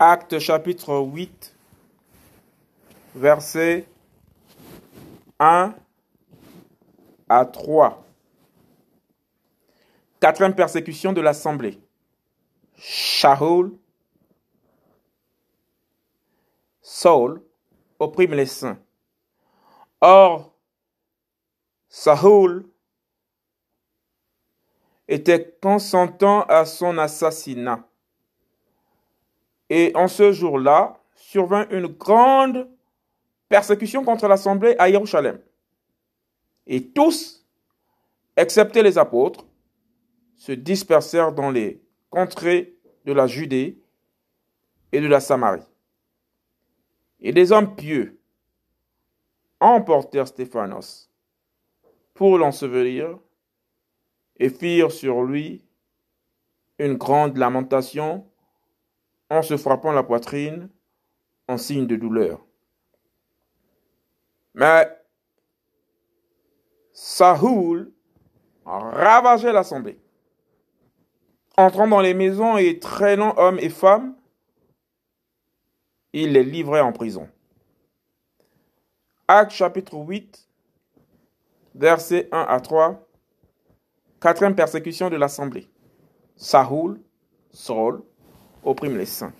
Acte chapitre 8, versets 1 à 3. Quatrième persécution de l'Assemblée. Shaul, Saul opprime les saints. Or, Saul était consentant à son assassinat. Et en ce jour-là, survint une grande persécution contre l'assemblée à Jérusalem. Et tous, excepté les apôtres, se dispersèrent dans les contrées de la Judée et de la Samarie. Et des hommes pieux emportèrent Stéphanos pour l'ensevelir et firent sur lui une grande lamentation en se frappant la poitrine en signe de douleur. Mais Saoul ravageait l'assemblée. Entrant dans les maisons et traînant hommes et femmes, il les livrait en prison. Acte chapitre 8, versets 1 à 3, quatrième persécution de l'assemblée. Saoul, Saul, opprime les saints.